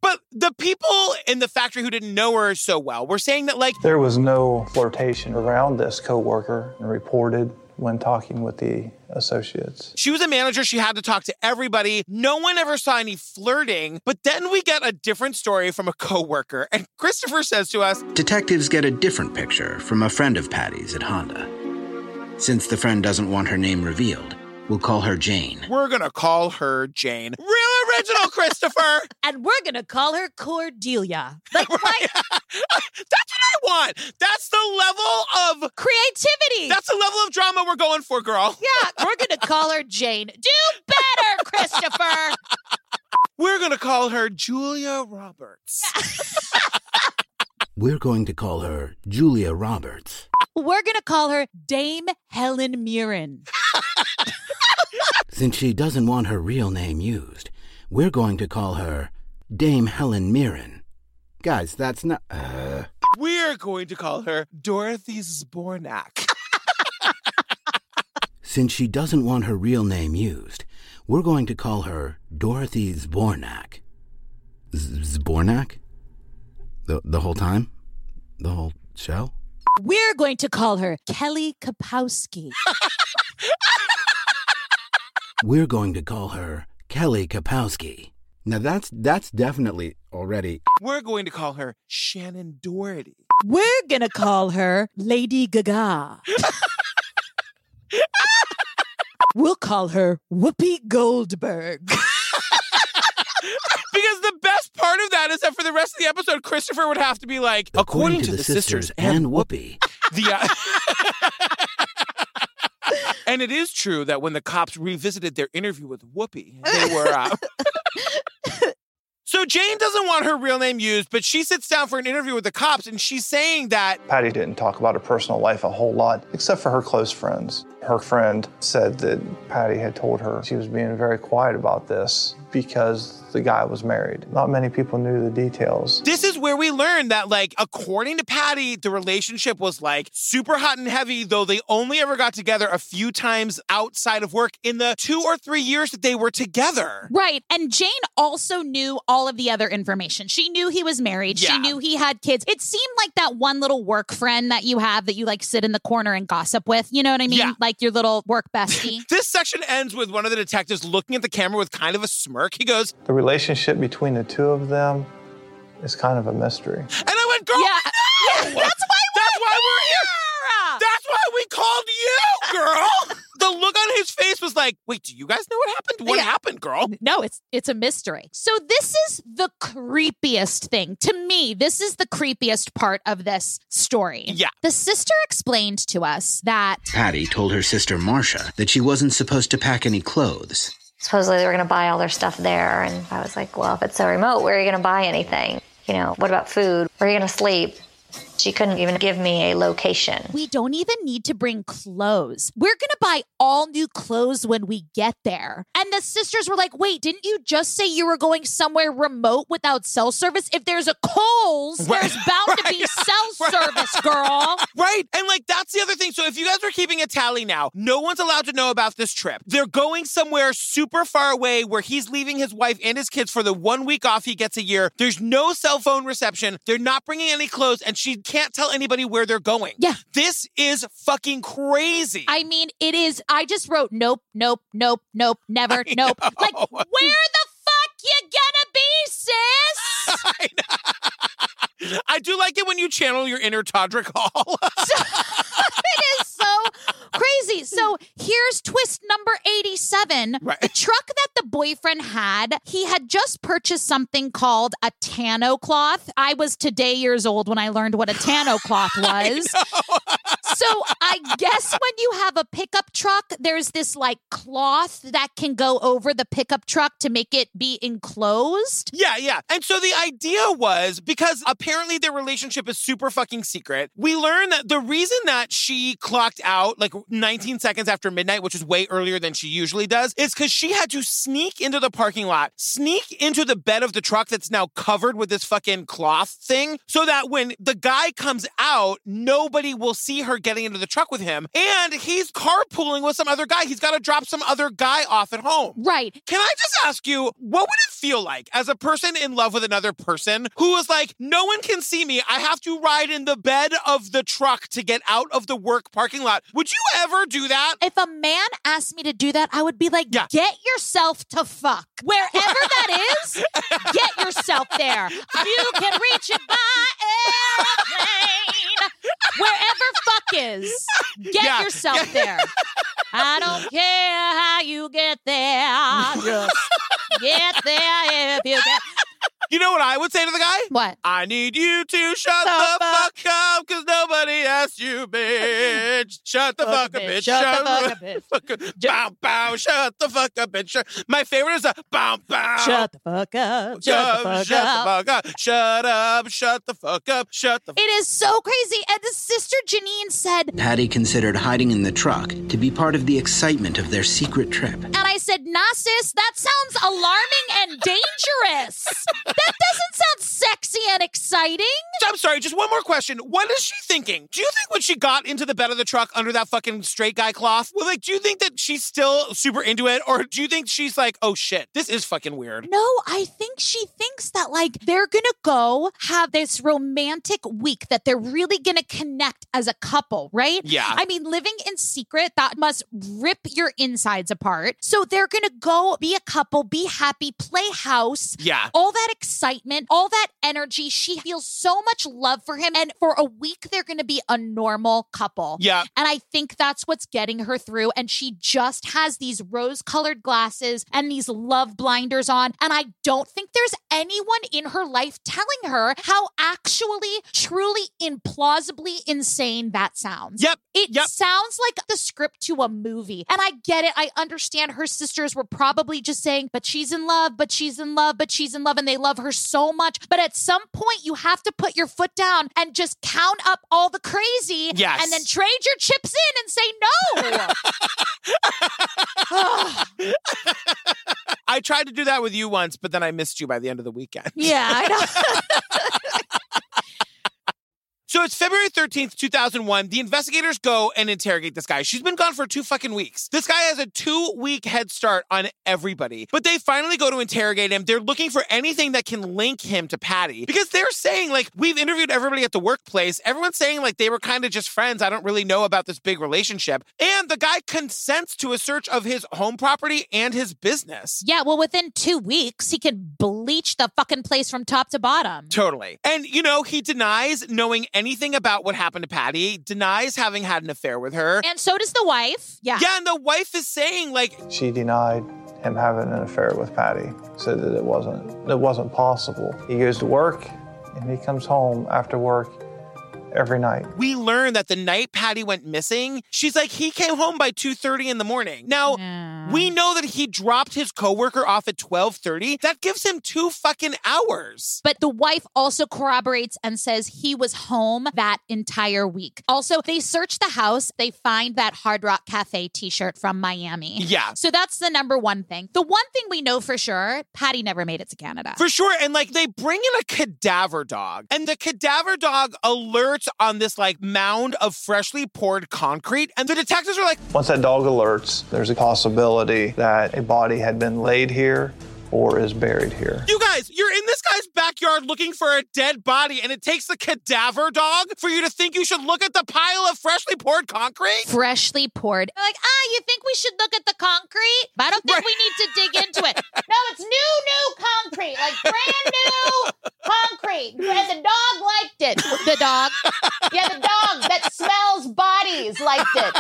Speaker 2: But the people in the factory who didn't know her so well were saying that like
Speaker 5: There was no flirtation around this coworker and reported when talking with the associates.
Speaker 2: She was a manager. She had to talk to everybody. No one ever saw any flirting. But then we get a different story from a coworker. And Christopher says to us,
Speaker 3: Detectives get a different picture from a friend of Patti's at Honda. Since the friend doesn't want her name revealed, we'll call her Jane.
Speaker 2: we're going to call her Jane. Real original, Christopher.
Speaker 1: and we're going to call her Cordelia. Like, why?
Speaker 2: That's what I want. That's the level of
Speaker 1: Creativity.
Speaker 2: that's the level of drama we're going for, girl.
Speaker 1: yeah, we're going to call her Jane. Do better, Christopher.
Speaker 2: We're going to call her Julia Roberts.
Speaker 3: We're going to call her Julia Roberts.
Speaker 1: We're going to call her Dame Helen Mirren.
Speaker 3: Since she doesn't want her real name used, we're going to call her Dame Helen Mirren. Guys, that's not. Uh.
Speaker 2: We're going to call her Dorothy Zbornak.
Speaker 3: Since she doesn't want her real name used, we're going to call her Dorothy Zbornak. Zbornak? The, the whole time? The whole show?
Speaker 1: We're going to call her Kelly Kapowski.
Speaker 3: We're going to call her Kelly Kapowski. Now that's that's definitely already
Speaker 2: We're going to call her Shannen Doherty.
Speaker 1: We're going to call her Lady Gaga. we'll call her Whoopi Goldberg.
Speaker 2: Because the best part of that is that for the rest of the episode, Christopher would have to be like, according, to, the, sisters, and
Speaker 3: Whoopi.
Speaker 2: the. Uh, and it is true that when the cops revisited their interview with Whoopi, they were. Uh, so Jane doesn't want her real name used, but she sits down for an interview with the cops, and she's saying that
Speaker 5: Patti didn't talk about her personal life a whole lot, except for her close friends. Her friend said that Patti had told her she was being very quiet about this because the guy was married. Not many people knew the details.
Speaker 2: This is where we learned that, like, according to Patti, the relationship was like super hot and heavy, though they only ever got together a few times outside of work in the two or three years that they were together.
Speaker 1: Right. And Jane also knew all of the other information. She knew he was married.
Speaker 2: Yeah.
Speaker 1: She knew he had kids. It seemed like that one little work friend that you have that you like sit in the corner and gossip with. You know what I mean?
Speaker 2: Yeah.
Speaker 1: Like your little work bestie.
Speaker 2: This section ends with one of the detectives looking at the camera with kind of a smirk. He goes,
Speaker 5: The relationship between the two of them is kind of a mystery.
Speaker 2: and I went, girl,
Speaker 1: Yeah.
Speaker 2: no!
Speaker 1: Yeah, that's why
Speaker 2: That's why we're here! That's why we called you, girl! the look on his face was like, wait, do you guys know what happened? What
Speaker 1: Yeah.
Speaker 2: happened, girl?
Speaker 1: No, it's it's a mystery. So this is the creepiest thing. To me, this is the creepiest part of this story.
Speaker 2: Yeah.
Speaker 1: The sister explained to us that
Speaker 3: Patti told her sister Marcia that she wasn't supposed to pack any clothes.
Speaker 6: Supposedly they were going to buy all their stuff there. And I was like, well, if it's so remote, where are you going to buy anything? You know, what about food? Where are you going to sleep? She couldn't even give me a location.
Speaker 1: we don't even need to bring clothes. We're going to buy all new clothes when we get there. And the sisters were like, wait, didn't you just say you were going somewhere remote without cell service? If there's a Kohl's,
Speaker 2: Right.
Speaker 1: there's bound to be cell service, girl.
Speaker 2: Right. And like that's the other thing. So if you guys are keeping a tally now, no one's allowed to know about this trip. They're going somewhere super far away where he's leaving his wife and his kids for the one week off he gets a year. There's no cell phone reception. They're not bringing any clothes and she can't tell anybody where they're going.
Speaker 1: Yeah.
Speaker 2: This is fucking crazy.
Speaker 1: I mean, it is. I just wrote nope, nope, nope, nope, never, nope. Like, where the fuck you gonna be, sis?
Speaker 2: I do like it when you channel your inner Todrick Hall.
Speaker 1: it is so crazy. So here's twist number 87.
Speaker 2: Right.
Speaker 1: The truck that the boyfriend had, he had just purchased something called a tonneau cloth. I was today years old when I learned what a tonneau cloth was. So I guess when you have a pickup truck, there's this like cloth that can go over the pickup truck to make it be enclosed.
Speaker 2: Yeah, yeah. And so the idea was because apparently their relationship is super fucking secret. We learned that the reason that she clocked out like 19 seconds after midnight, which is way earlier than she usually does, is because she had to sneak into the parking lot, sneak into the bed of the truck that's now covered with this fucking cloth thing, so that when the guy comes out, nobody will see her getting into the truck with him. And he's carpooling with some other guy. He's got to drop some other guy off at home.
Speaker 1: Right.
Speaker 2: Can I just ask you, what would it feel like as a person in love with another person who is like, no one can see me. I have to ride in the bed of the truck to get out of the work parking lot. Would you ever do that?
Speaker 1: If a man asked me to do that, I would be like,
Speaker 2: Yeah.
Speaker 1: get yourself to fuck. Wherever that is, get yourself there. You can reach it by airplane. Wherever fuck is, get
Speaker 2: Yeah.
Speaker 1: yourself there. I don't care how you get there. Just get there if you get.
Speaker 2: You know what I would say to the guy?
Speaker 1: What?
Speaker 2: I need you to shut
Speaker 1: The
Speaker 2: the fuck up because nobody asked you, bitch. Shut the fuck up, bitch.
Speaker 1: Shut the fuck up, bitch.
Speaker 2: Bow, bow. Shut the fuck up, bitch. Shut- My favorite is a bow, bow.
Speaker 1: Shut the fuck up. Shut the
Speaker 2: up,
Speaker 1: fuck
Speaker 2: shut
Speaker 1: up.
Speaker 2: the fuck up. Shut up. Shut the fuck up. Shut the
Speaker 1: It is so crazy. And the sister Janine said,
Speaker 3: Patti considered hiding in the truck to be part of the excitement of their secret trip.
Speaker 1: And I said, nah, sis, that sounds alarming and dangerous. that doesn't sound sexy and exciting.
Speaker 2: I'm sorry, just one more question. What is she thinking? Do you think when she got into the bed of the truck under that fucking straight guy cloth, well, like, do you think that she's still super into it? Or do you think she's like, oh shit, this is fucking weird?
Speaker 1: No, I think she thinks that like they're gonna go have this romantic week that they're really gonna connect as a couple, right?
Speaker 2: Yeah.
Speaker 1: I mean, living in secret, that must rip your insides apart. So they're gonna go be a couple, be happy, play house.
Speaker 2: Yeah.
Speaker 1: all that excitement, all that energy. She feels so much love for him. And for a week, they're going to be a normal couple.
Speaker 2: Yeah.
Speaker 1: And I think that's what's getting her through. And she just has these rose colored glasses and these love blinders on. And I don't think there's anyone in her life telling her how actually, truly, implausibly insane that sounds.
Speaker 2: Yep.
Speaker 1: It
Speaker 2: Yep.
Speaker 1: sounds like the script to a movie. And I get it. I understand her sisters were probably just saying, but she's in love, but she's in love, but she's in love, and they love her so much. But at some point, you have to put your foot down and just count up all the crazy
Speaker 2: Yes.
Speaker 1: and then trade your chips in and say no.
Speaker 2: I tried to do that with you once, but then I missed you by the end of the weekend.
Speaker 1: yeah, I know.
Speaker 2: So it's February 13th, 2001. The investigators go and interrogate this guy. She's been gone for two fucking weeks. This guy has a two week head start on everybody. But they finally go to interrogate him. They're looking for anything that can link him to Patti because they're saying, like, we've interviewed everybody at the workplace. Everyone's saying, like, they were kind of just friends. I don't really know about this big relationship. And the guy consents to a search of his home property and his business.
Speaker 1: yeah, well, within two weeks, he could bleach the fucking place from top to bottom.
Speaker 2: Totally. And, you know, he denies knowing anything about what happened to Patti, denies having had an affair with her.
Speaker 1: And so does the wife. Yeah.
Speaker 2: Yeah, and the wife is saying, like,
Speaker 5: She denied him having an affair with Patti, said that it wasn't it wasn't possible. He goes to work and he comes home after work every night.
Speaker 2: we learn that the night Patti went missing, she's like, he came home by 2.30 in the morning. Now,
Speaker 1: Yeah.
Speaker 2: we know that he dropped his coworker off at 12.30. That gives him two fucking hours.
Speaker 1: But the wife also corroborates and says he was home that entire week. Also, they search the house. They find that Hard Rock Cafe t shirt from Miami.
Speaker 2: Yeah.
Speaker 1: So that's the number one thing. The one thing we know for sure Patti never made it to Canada.
Speaker 2: For sure. And like they bring in a cadaver dog, and the cadaver dog alerts on this like mound of freshly poured concrete. And the detectives are like,
Speaker 5: Once that dog alerts, there's a possibility that a body had been laid here or is buried here.
Speaker 2: You guys, you're in this guy's backyard looking for a dead body, and it takes the cadaver dog for you to think you should look at the pile of freshly poured concrete?
Speaker 1: Freshly poured. They're like, ah, you think we should look at the concrete? But I don't think
Speaker 2: Right.
Speaker 1: we need to dig into it. No, it's new, new concrete, like brand new concrete. And the dog liked it. The dog. Yeah, the dog that smells bodies liked it.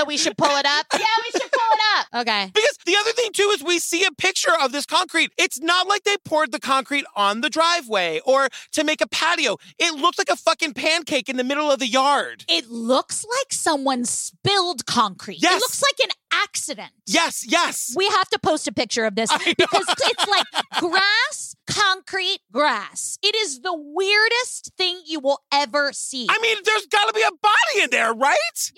Speaker 1: So we should pull it up. Yeah, we should pull it up. Okay.
Speaker 2: Because the other thing too is we see a picture of this concrete. It's not like they poured the concrete on the driveway or to make a patio. It looks like a fucking pancake in the middle of the yard.
Speaker 1: It looks like someone spilled concrete.
Speaker 2: Yes.
Speaker 1: It looks like an accident.
Speaker 2: Yes, yes.
Speaker 1: We have to post a picture of this because it's like grass, concrete, grass. It is the weirdest thing you will ever see.
Speaker 2: I mean, there's got to be a body in there, right?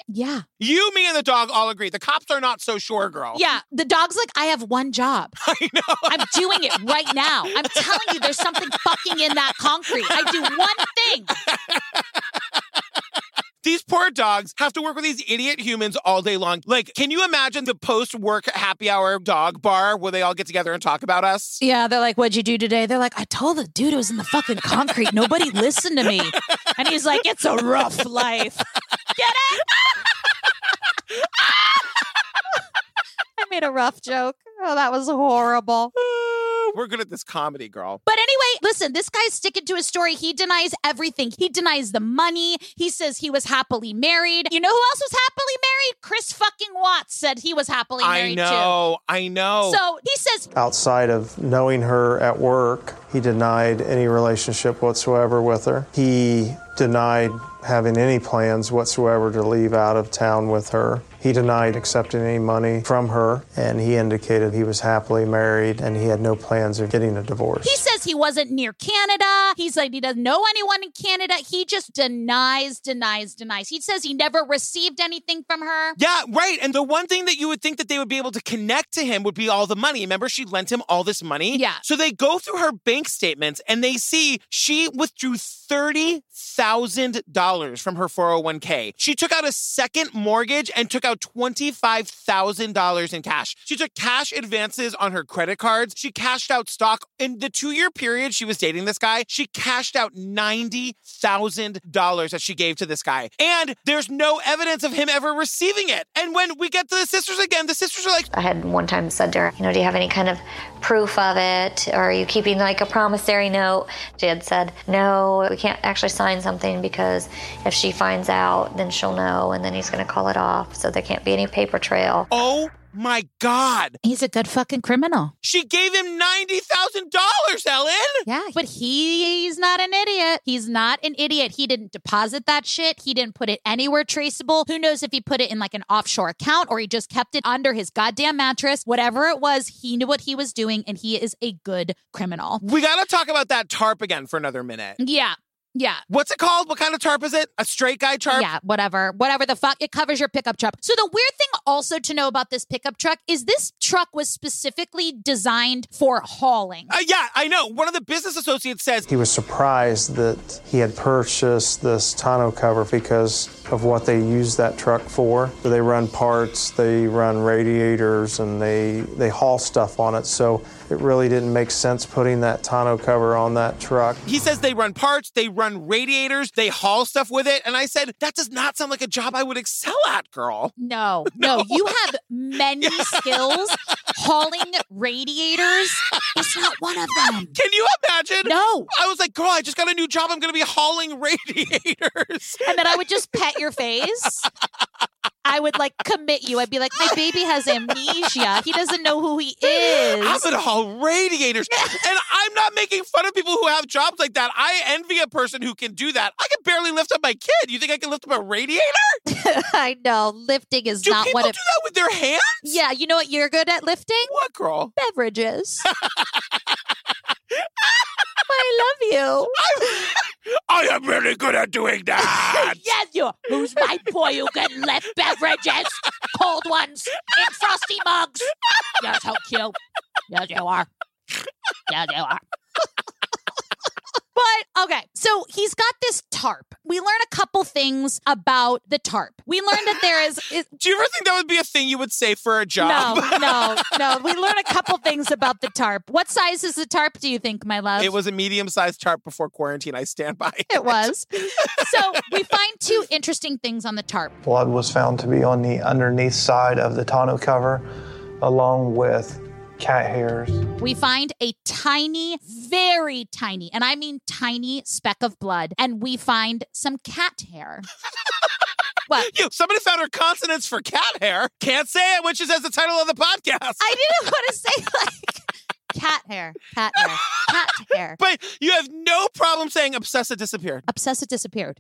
Speaker 1: yeah.
Speaker 2: You, me, and the dog all agree. The cops are not so sure, girl.
Speaker 1: Yeah. The dog's like, I have one job.
Speaker 2: I know.
Speaker 1: I'm doing it right now. I'm telling you, there's something fucking in that concrete. I do one thing.
Speaker 2: These poor dogs have to work with these idiot humans all day long. Like, can you imagine the post work happy hour dog bar where they all get together and talk about us?
Speaker 1: Yeah, they're like, What'd you do today? They're like, I told the dude it was in the fucking concrete. Nobody listened to me. And he's like, It's a rough life. Get it? I made a rough joke. Oh, that was horrible.
Speaker 2: We're good at this comedy, girl.
Speaker 1: But anyway, listen, this guy's sticking to his story. He denies everything. He denies the money. He says he was happily married. You know who else was happily married? Chris fucking Watts said he was happily
Speaker 2: I
Speaker 1: married
Speaker 2: know, I
Speaker 1: too.
Speaker 2: know.
Speaker 1: So he says
Speaker 5: Outside of knowing her at work, he denied any relationship whatsoever with her. He denied having any plans whatsoever to leave out of town with her. He denied accepting any money from her, and he indicated he was happily married and he had no plans of getting a divorce.
Speaker 1: He says he wasn't near Canada. He's like, he doesn't know anyone in Canada. He just denies, denies, denies. He says he never received anything from her.
Speaker 2: Yeah, right. And the one thing that you would think that they would be able to connect to him would be all the money. Remember, she lent him all this money?
Speaker 1: Yeah.
Speaker 2: So they go through her bank statements and they see she withdrew $30,000 from her 401k. She took out a second mortgage and took out $25,000 in cash. She took cash advances on her credit cards. She cashed out stock. In the two year period she was dating this guy, she cashed out $90,000 that she gave to this guy. And there's no evidence of him ever receiving it. And when we get to the sisters again, the sisters are like,
Speaker 6: I had one time said to her, you know, do you have any kind of proof of it? Or are you keeping like a promissory note? She had said, no, we can't actually sign something because if she finds out, then she'll know and then he's going to call it off. So there can't be any paper trail.
Speaker 2: oh my God.
Speaker 1: He's a good fucking criminal.
Speaker 2: She gave him $90,000, Ellyn.
Speaker 1: Yeah, but he's not an idiot. He's not an idiot. He didn't deposit that shit. He didn't put it anywhere traceable. Who knows if he put it in like an offshore account or he just kept it under his goddamn mattress. Whatever it was, he knew what he was doing and he is a good criminal.
Speaker 2: We got to talk about that tarp again for another minute.
Speaker 1: Yeah. Yeah.
Speaker 2: What's it called? What kind of tarp is it? A straight guy tarp?
Speaker 1: Yeah, whatever. Whatever the fuck. It covers your pickup truck. So the weird thing also to know about this pickup truck is this truck was specifically designed for hauling.
Speaker 2: Uh, yeah, I know. One of the business associates says,
Speaker 5: He was surprised that he had purchased this tonneau cover because of what they use that truck for. They run parts, they run radiators, and they, they haul stuff on it. So it really didn't make sense putting that tonneau cover on that truck.
Speaker 2: he says they run parts, they run radiators, they haul stuff with it. And I said, that does not sound like a job I would excel at, girl.
Speaker 1: No, no, you have many skills. Hauling radiators is not one of them.
Speaker 2: Can you imagine?
Speaker 1: No.
Speaker 2: I was like, girl, I just got a new job. I'm going to be hauling radiators.
Speaker 1: And then I would just pet your face. I would like commit you. I'd be like, my baby has amnesia. He doesn't know who he is.
Speaker 2: I'm
Speaker 1: is.
Speaker 2: going to haul radiators. and I'm not making fun of people who have jobs like that. I envy a person who can do that. I can barely lift up my kid. You think I can lift up a radiator?
Speaker 1: I know. Lifting is
Speaker 2: Do
Speaker 1: not what it
Speaker 2: do that with their hands?
Speaker 1: Yeah, you know what you're good at lifting?
Speaker 2: What, girl?
Speaker 1: Beverages. I love you.
Speaker 2: I am really good at doing that.
Speaker 1: yes, you. Who's my boy who can lift beverages? Cold ones in frosty mugs. Yes, how cute. Yes, you are. Yes, you are. But okay, so he's got this tarp. We learn a couple things about the tarp. We learn that there is, is
Speaker 2: Do you ever think that would be a thing you would say for a job?
Speaker 1: no, no, no. We learn a couple things about the tarp. What size is the tarp? Do you think, my love?
Speaker 2: It was a medium sized tarp before quarantine. I stand by.
Speaker 1: It was. so we find two interesting things on the tarp.
Speaker 5: Blood was found to be on the underneath side of the tonneau cover, along with cat hairs.
Speaker 1: We find a tiny, very tiny, and I mean tiny speck of blood, and we find some cat hair. What?
Speaker 2: You, somebody found her consonants for cat hair. Can't say it which is as the title of the podcast.
Speaker 1: I didn't want to say like cat hair, cat hair, cat hair.
Speaker 2: but you have no problem saying obsessive disappeared.
Speaker 1: Obsessive disappeared.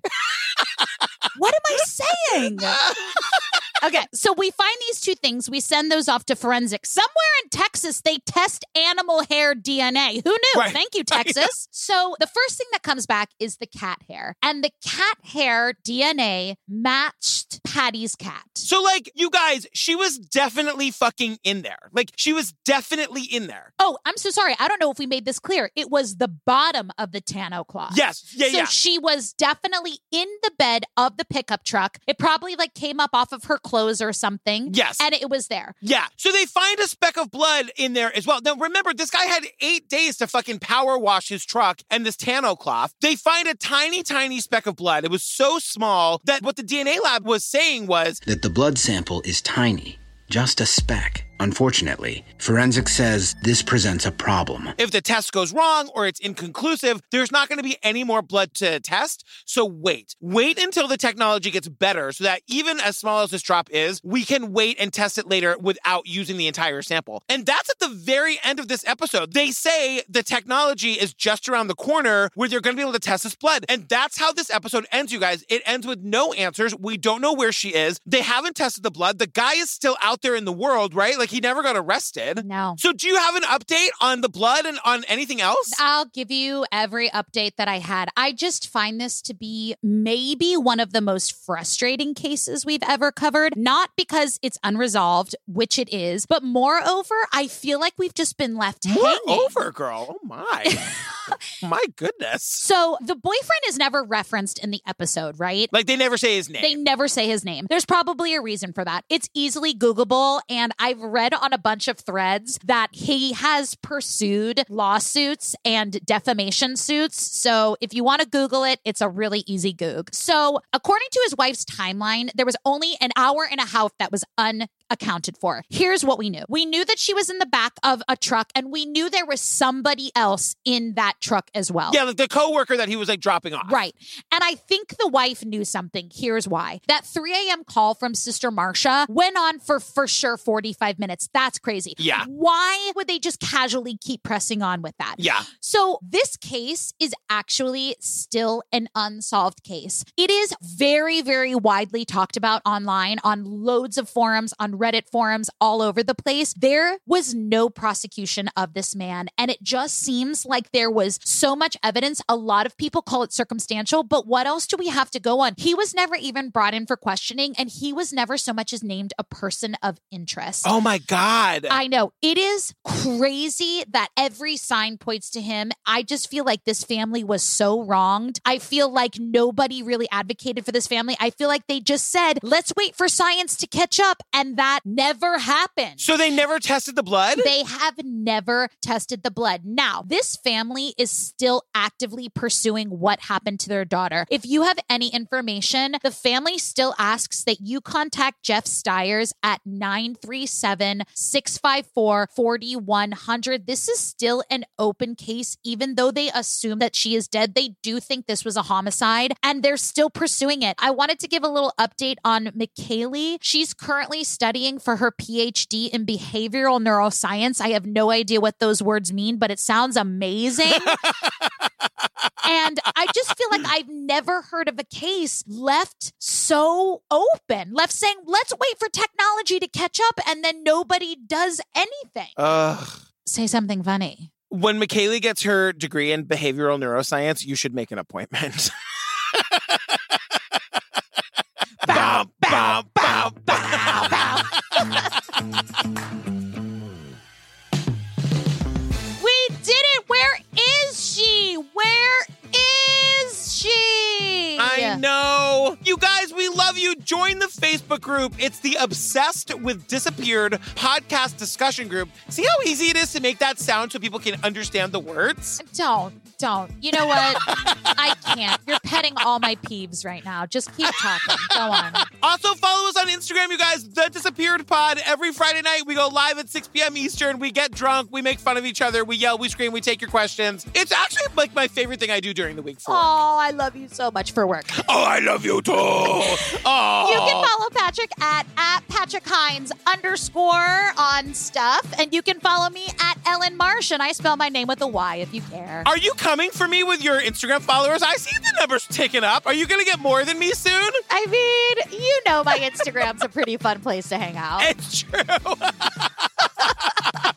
Speaker 1: what am I saying? Okay, so we find these two things. We send those off to forensics. Somewhere in Texas, they test animal hair DNA. Who knew?
Speaker 2: Right.
Speaker 1: Thank you, Texas. so the first thing that comes back is the cat hair. And the cat hair DNA matched Patti's cat.
Speaker 2: So, like, you guys, she was definitely fucking in there. Like, she was definitely in there.
Speaker 1: Oh, I'm so sorry. I don't know if we made this clear. It was the bottom of the tonneau cloth.
Speaker 2: Yes. Yeah,
Speaker 1: so
Speaker 2: yeah.
Speaker 1: she was definitely in the bed of the pickup truck. It probably like came up off of her clothes or something.
Speaker 2: Yes.
Speaker 1: And it was there.
Speaker 2: Yeah. So they find a speck of blood in there as well. Now, remember, this guy had eight days to fucking power wash his truck and this tonneau cloth. They find a tiny, tiny speck of blood. It was so small that what the DNA lab was saying was
Speaker 3: That the blood sample is tiny, just a speck. Unfortunately, forensics says this presents a problem.
Speaker 2: if the test goes wrong or it's inconclusive, there's not going to be any more blood to test. So wait, wait until the technology gets better so that even as small as this drop is, we can wait and test it later without using the entire sample. And that's at the very end of this episode. They say the technology is just around the corner where they're going to be able to test this blood. And that's how this episode ends, you guys. It ends with no answers. We don't know where she is. They haven't tested the blood. The guy is still out there in the world, right? Like he never got arrested.
Speaker 1: No.
Speaker 2: So, do you have an update on the blood and on anything else?
Speaker 1: I'll give you every update that I had. I just find this to be maybe one of the most frustrating cases we've ever covered, not because it's unresolved, which it is, but moreover, I feel like we've just been left hanging.
Speaker 2: Moreover, girl. Oh my. my goodness.
Speaker 1: So the boyfriend is never referenced in the episode, right?
Speaker 2: Like they never say his name.
Speaker 1: They never say his name. There's probably a reason for that. It's easily Googleable. And I've read on a bunch of threads that he has pursued lawsuits and defamation suits. So if you want to Google it, it's a really easy Goog. So according to his wife's timeline, there was only an hour and a half that was unaccounted for. Here's what we knew. We knew that she was in the back of a truck and we knew there was somebody else in that truck as well.
Speaker 2: yeah, like the coworker that he was like dropping off.
Speaker 1: Right. And I think the wife knew something. Here's why. That 3 a.m. call from Sister Marcia went on for for sure 45 minutes. That's crazy.
Speaker 2: Yeah.
Speaker 1: Why would they just casually keep pressing on with that?
Speaker 2: Yeah.
Speaker 1: So this case is actually still an unsolved case. It is very, very widely talked about online on loads of forums, on Reddit forums, all over the place. There was no prosecution of this man. And it just seems like there was so much evidence. A lot of people call it circumstantial, but what else do we have to go on? He was never even brought in for questioning, and he was never so much as named a person of interest.
Speaker 2: Oh my God.
Speaker 1: I know. It is crazy that every sign points to him. I just feel like this family was so wronged. I feel like nobody really advocated for this family. I feel like they just said, let's wait for science to catch up. And that never happened.
Speaker 2: so they never tested the blood?
Speaker 1: They have never tested the blood. Now, this family is still actively pursuing what happened to their daughter. If you have any information, the family still asks that you contact Jeff Stiers at 937 654 4100. This is still an open case, even though they assume that she is dead. They do think this was a homicide and they're still pursuing it. I wanted to give a little update on McKaylee. She's currently studying for her PhD in behavioral neuroscience. I have no idea what those words mean, but it sounds amazing. And I just feel like I've never heard of a case left so open, left saying, let's wait for technology to catch up, and then nobody does anything.
Speaker 2: Ugh.
Speaker 1: Say something funny.
Speaker 2: When Michaela gets her degree in behavioral neuroscience, you should make an appointment. bow, bow, bow, bow, bow.
Speaker 1: Where is she?
Speaker 2: I know. You guys, we love you. Join the Facebook group. It's the Obsessed with Disappeared podcast discussion group. See how easy it is to make that sound so people can understand the words?
Speaker 1: Don't, don't. You know what? I can't. You're petting all my peeves right now. Just keep talking. Go on.
Speaker 2: Also, follow us on Instagram, you guys. The Disappeared Pod. Every Friday night, we go live at 6 p.m. Eastern. We get drunk. We make fun of each other. We yell. We scream. We take your questions. It's actually like my favorite thing I do during the week for.
Speaker 1: Oh, I love you so much for work.
Speaker 2: Oh, I love you too. Oh.
Speaker 1: You can follow Patrick at, at Patrick Hinds underscore on stuff. And you can follow me at Ellyn Marsh. And I spell my name with a Y if you care.
Speaker 2: Are you coming for me with your Instagram followers? I see the numbers ticking up. Are you going to get more than me soon?
Speaker 1: I mean, you know my Instagram's a pretty fun place to hang out.
Speaker 2: It's true.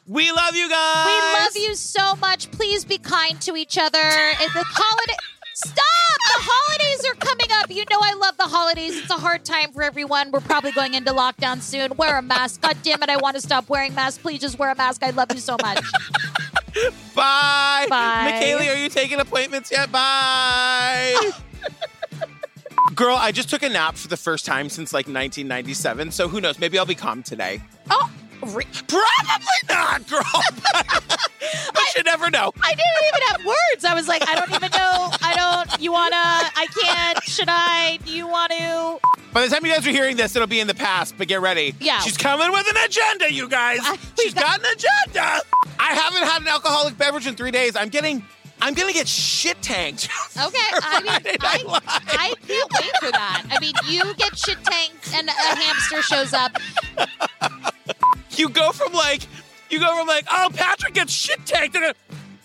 Speaker 2: we love you guys.
Speaker 1: We love you so much. Please be kind to each other. It's the holiday. Stop! The holidays are coming up. You know I love the holidays. It's a hard time for everyone. We're probably going into lockdown soon. Wear a mask. God damn it, I want to stop wearing masks. Please just wear a mask. I love you so much.
Speaker 2: Bye.
Speaker 1: Bye.
Speaker 2: Are you taking appointments yet? Bye. Girl, I just took a nap for the first time since like 1997, so who knows? Maybe I'll be calm today.
Speaker 1: Oh, re-
Speaker 2: Probably not, girl. but you never know.
Speaker 1: I didn't even have words. I was like, I don't even know. I don't. You wanna? I can't. Should I? Do you want to?
Speaker 2: By the time you guys are hearing this, it'll be in the past, but get ready.
Speaker 1: Yeah.
Speaker 2: She's coming with an agenda, you guys.
Speaker 1: I-
Speaker 2: She's
Speaker 1: got-
Speaker 2: got an agenda. I haven't had an alcoholic beverage in three days. I'm getting, I'm gonna get shit tanked.
Speaker 1: Okay, I mean, I, I can't wait for that. I mean, you get shit tanked and a hamster shows up.
Speaker 2: you go from like, you go from like, oh, Patrick gets shit tanked.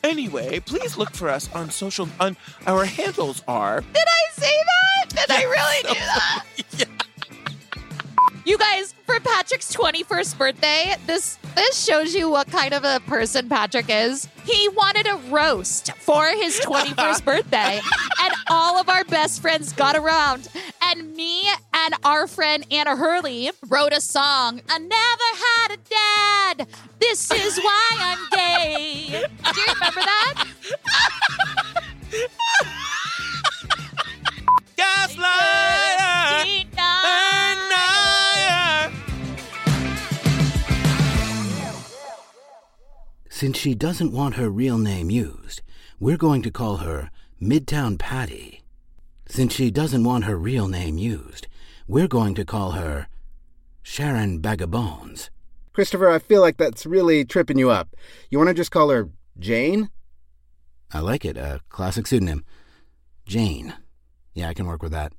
Speaker 2: Anyway, please look for us on social. On our handles are.
Speaker 1: Did I say that? Did I really do that?
Speaker 2: Yeah.
Speaker 1: You guys, for Patrick's 21st birthday, this this shows you what kind of a person Patrick is. He wanted a roast for his 21st birthday, and all of our best friends got around. And me and our friend Anna Hurley wrote a song. I never had a dad. This is why I'm gay. Do you remember that?
Speaker 2: Gaslighter.
Speaker 3: Since she doesn't want her real name used, we're going to call her Midtown Patty. Since she doesn't want her real name used, we're going to call her Sharon Bagabones.
Speaker 7: Christopher, I feel like that's really tripping you up. You want to just call her Jane?
Speaker 3: I like it, a classic pseudonym. Jane. Yeah, I can work with that.